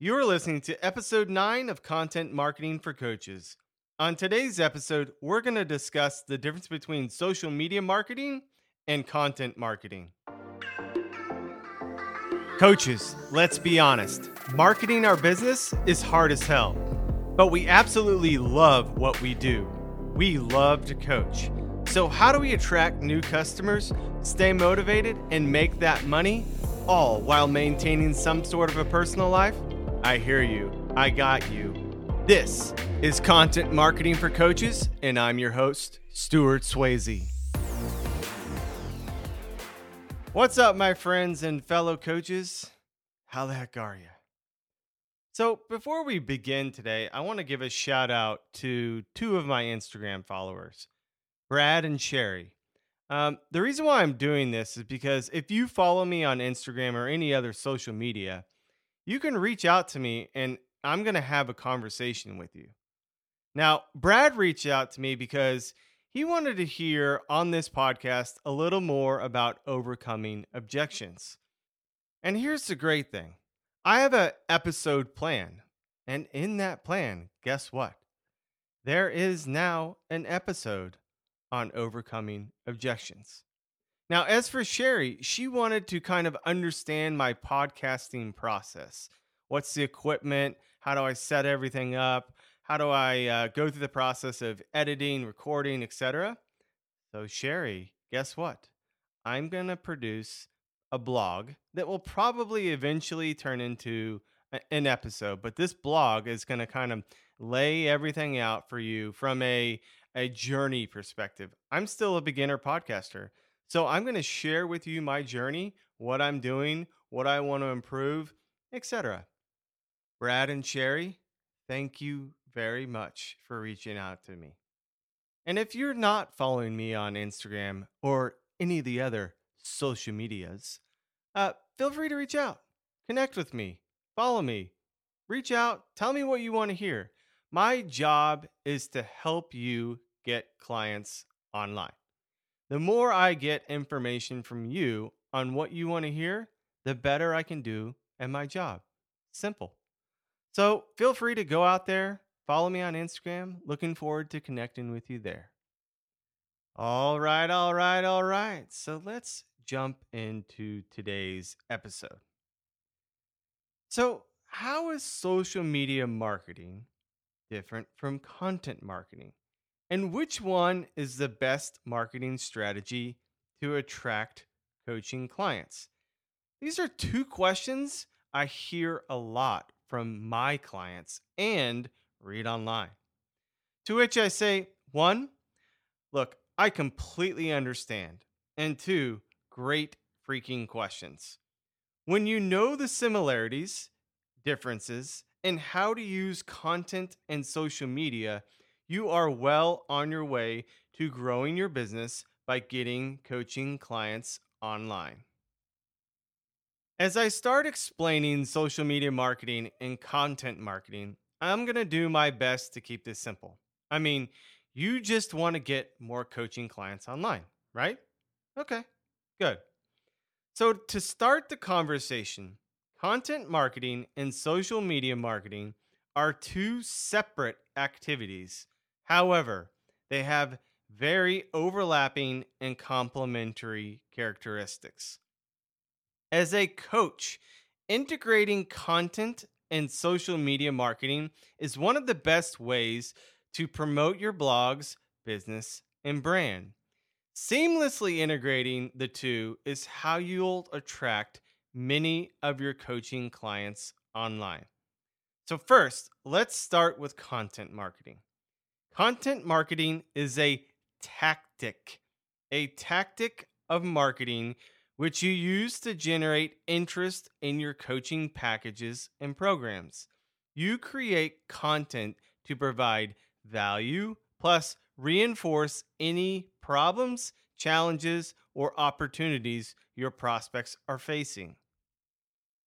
You're listening to episode 9 of Content Marketing for Coaches. On today's episode, we're going to discuss the difference between social media marketing and content marketing. Coaches, let's be honest. Marketing our business is hard as hell, but we absolutely love what we do. We love to coach. So, how do we attract new customers, stay motivated, and make that money, all while maintaining some sort of a personal life? I hear you. I got you. This is Content Marketing for Coaches, and I'm your host, Stewart Swayze. What's up, my friends and fellow coaches? How the heck are you? So, before we begin today, I want to give a shout out to two of my Instagram followers, Brad and Sherry. Um, the reason why I'm doing this is because if you follow me on Instagram or any other social media, you can reach out to me and I'm going to have a conversation with you. Now, Brad reached out to me because he wanted to hear on this podcast a little more about overcoming objections. And here's the great thing I have an episode plan. And in that plan, guess what? There is now an episode on overcoming objections. Now, as for Sherry, she wanted to kind of understand my podcasting process. What's the equipment? How do I set everything up? How do I uh, go through the process of editing, recording, etc.? So, Sherry, guess what? I'm going to produce a blog that will probably eventually turn into an episode, but this blog is going to kind of lay everything out for you from a a journey perspective. I'm still a beginner podcaster. So I'm going to share with you my journey, what I'm doing, what I want to improve, etc. Brad and Sherry, thank you very much for reaching out to me. And if you're not following me on Instagram or any of the other social medias, uh, feel free to reach out, connect with me, follow me, reach out, tell me what you want to hear. My job is to help you get clients online. The more I get information from you on what you want to hear, the better I can do at my job. Simple. So feel free to go out there, follow me on Instagram. Looking forward to connecting with you there. All right, all right, all right. So let's jump into today's episode. So, how is social media marketing different from content marketing? And which one is the best marketing strategy to attract coaching clients? These are two questions I hear a lot from my clients and read online. To which I say, one, look, I completely understand. And two, great freaking questions. When you know the similarities, differences, and how to use content and social media, you are well on your way to growing your business by getting coaching clients online. As I start explaining social media marketing and content marketing, I'm going to do my best to keep this simple. I mean, you just want to get more coaching clients online, right? Okay, good. So, to start the conversation, content marketing and social media marketing are two separate activities However, they have very overlapping and complementary characteristics. As a coach, integrating content and social media marketing is one of the best ways to promote your blog's business and brand. Seamlessly integrating the two is how you'll attract many of your coaching clients online. So, first, let's start with content marketing. Content marketing is a tactic, a tactic of marketing which you use to generate interest in your coaching packages and programs. You create content to provide value plus reinforce any problems, challenges, or opportunities your prospects are facing.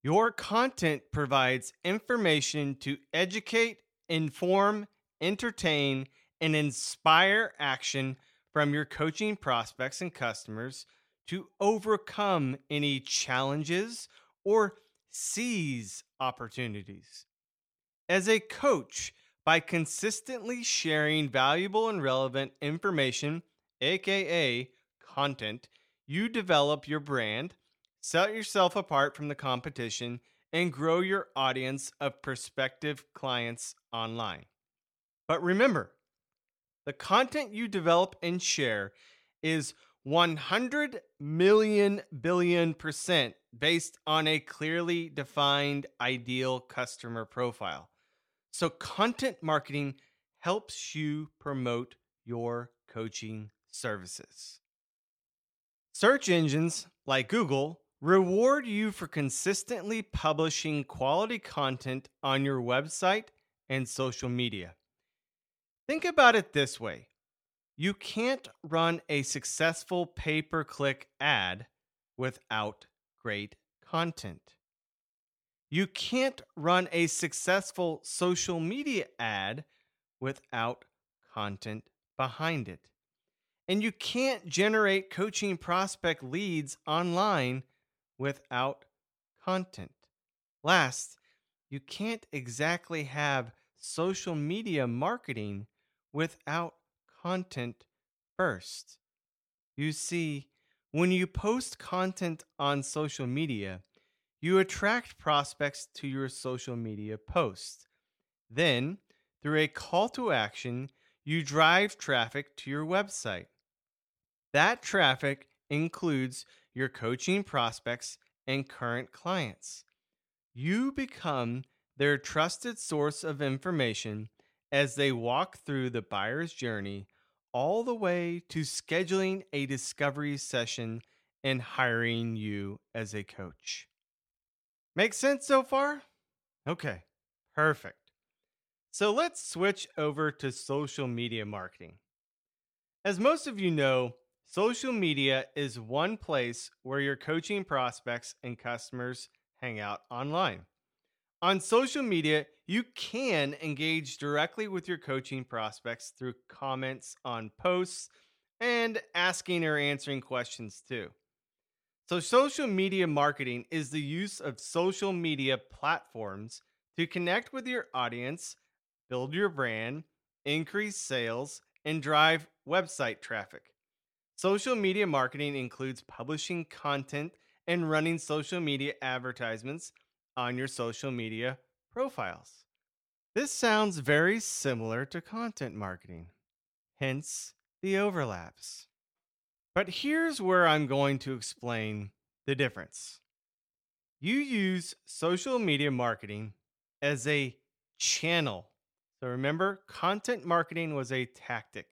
Your content provides information to educate, inform, entertain, and inspire action from your coaching prospects and customers to overcome any challenges or seize opportunities. As a coach, by consistently sharing valuable and relevant information, aka content, you develop your brand, set yourself apart from the competition, and grow your audience of prospective clients online. But remember, the content you develop and share is 100 million billion percent based on a clearly defined ideal customer profile. So, content marketing helps you promote your coaching services. Search engines like Google reward you for consistently publishing quality content on your website and social media. Think about it this way you can't run a successful pay per click ad without great content. You can't run a successful social media ad without content behind it. And you can't generate coaching prospect leads online without content. Last, you can't exactly have social media marketing without content first. You see, when you post content on social media, you attract prospects to your social media post. Then, through a call to action, you drive traffic to your website. That traffic includes your coaching prospects and current clients. You become their trusted source of information as they walk through the buyer's journey all the way to scheduling a discovery session and hiring you as a coach. Make sense so far? Okay, perfect. So let's switch over to social media marketing. As most of you know, social media is one place where your coaching prospects and customers hang out online. On social media, you can engage directly with your coaching prospects through comments on posts and asking or answering questions too. So, social media marketing is the use of social media platforms to connect with your audience, build your brand, increase sales, and drive website traffic. Social media marketing includes publishing content and running social media advertisements on your social media profiles. This sounds very similar to content marketing, hence the overlaps. But here's where I'm going to explain the difference. You use social media marketing as a channel. So remember, content marketing was a tactic.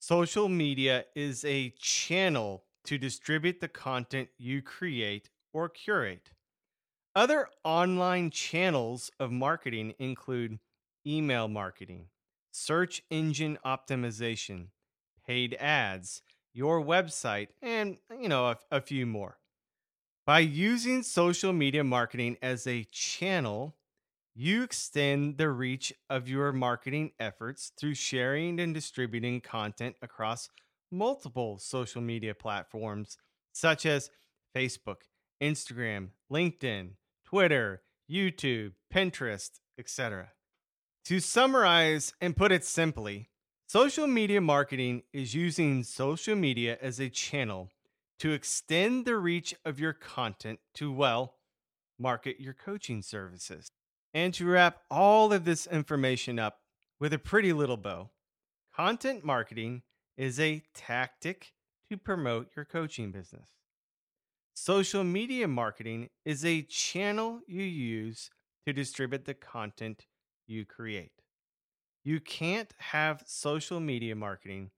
Social media is a channel to distribute the content you create or curate. Other online channels of marketing include email marketing, search engine optimization, paid ads, your website, and you know a, a few more. By using social media marketing as a channel, you extend the reach of your marketing efforts through sharing and distributing content across multiple social media platforms such as Facebook, Instagram, LinkedIn, Twitter, YouTube, Pinterest, etc. To summarize and put it simply, social media marketing is using social media as a channel to extend the reach of your content to, well, market your coaching services. And to wrap all of this information up with a pretty little bow, content marketing is a tactic to promote your coaching business. Social media marketing is a channel you use to distribute the content you create. You can't have social media marketing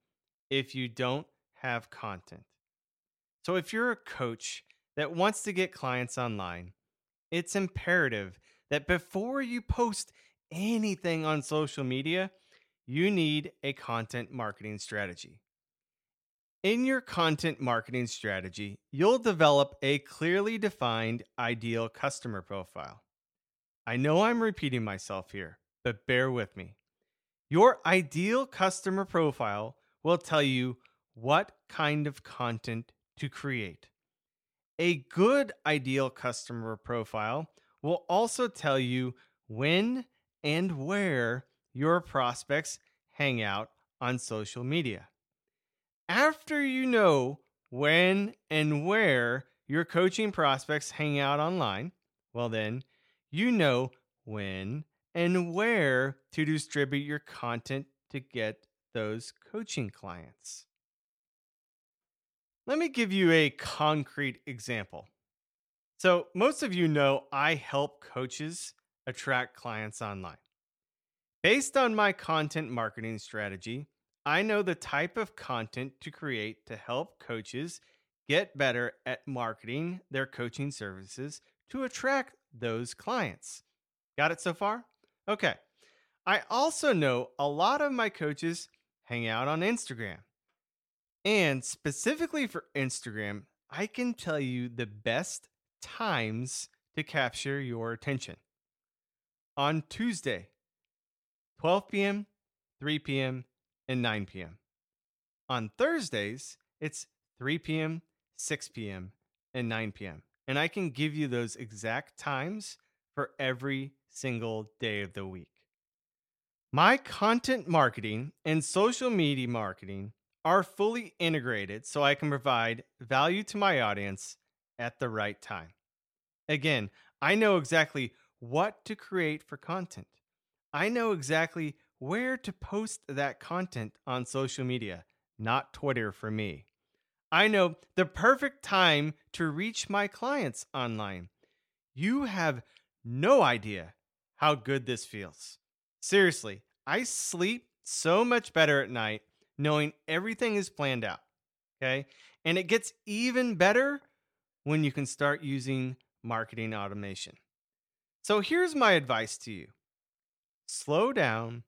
if you don't have content. So, if you're a coach that wants to get clients online, it's imperative that before you post anything on social media, you need a content marketing strategy. In your content marketing strategy, you'll develop a clearly defined ideal customer profile. I know I'm repeating myself here, but bear with me. Your ideal customer profile will tell you what kind of content to create. A good ideal customer profile will also tell you when and where your prospects hang out on social media. After you know when and where your coaching prospects hang out online, well, then you know when and where to distribute your content to get those coaching clients. Let me give you a concrete example. So, most of you know I help coaches attract clients online. Based on my content marketing strategy, I know the type of content to create to help coaches get better at marketing their coaching services to attract those clients. Got it so far? Okay. I also know a lot of my coaches hang out on Instagram. And specifically for Instagram, I can tell you the best times to capture your attention. On Tuesday, 12 p.m., 3 p.m., and 9 p.m. On Thursdays, it's 3 p.m., 6 p.m., and 9 p.m. And I can give you those exact times for every single day of the week. My content marketing and social media marketing are fully integrated so I can provide value to my audience at the right time. Again, I know exactly what to create for content. I know exactly where to post that content on social media, not Twitter for me. I know the perfect time to reach my clients online. You have no idea how good this feels. Seriously, I sleep so much better at night knowing everything is planned out. Okay. And it gets even better when you can start using marketing automation. So here's my advice to you slow down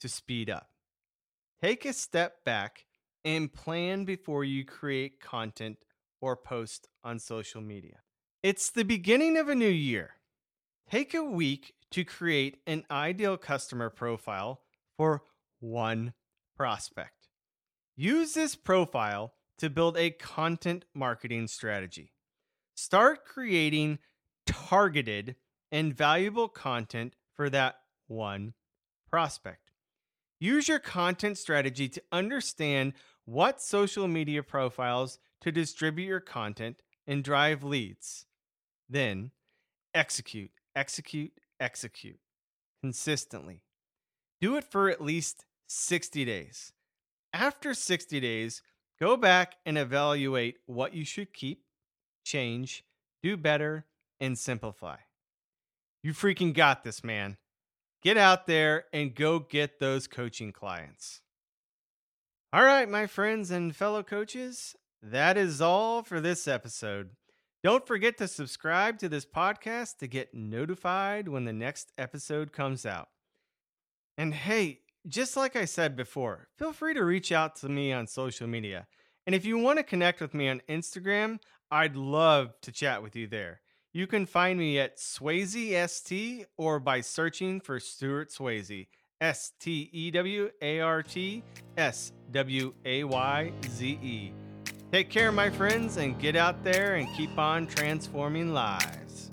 to speed up. Take a step back and plan before you create content or post on social media. It's the beginning of a new year. Take a week to create an ideal customer profile for one prospect. Use this profile to build a content marketing strategy. Start creating targeted and valuable content for that one prospect. Use your content strategy to understand what social media profiles to distribute your content and drive leads. Then execute, execute, execute consistently. Do it for at least 60 days. After 60 days, go back and evaluate what you should keep, change, do better, and simplify. You freaking got this, man. Get out there and go get those coaching clients. All right, my friends and fellow coaches, that is all for this episode. Don't forget to subscribe to this podcast to get notified when the next episode comes out. And hey, just like I said before, feel free to reach out to me on social media. And if you want to connect with me on Instagram, I'd love to chat with you there. You can find me at Swayze ST or by searching for Stewart Swayze. S T E W A R T S W A Y Z E. Take care, my friends, and get out there and keep on transforming lives.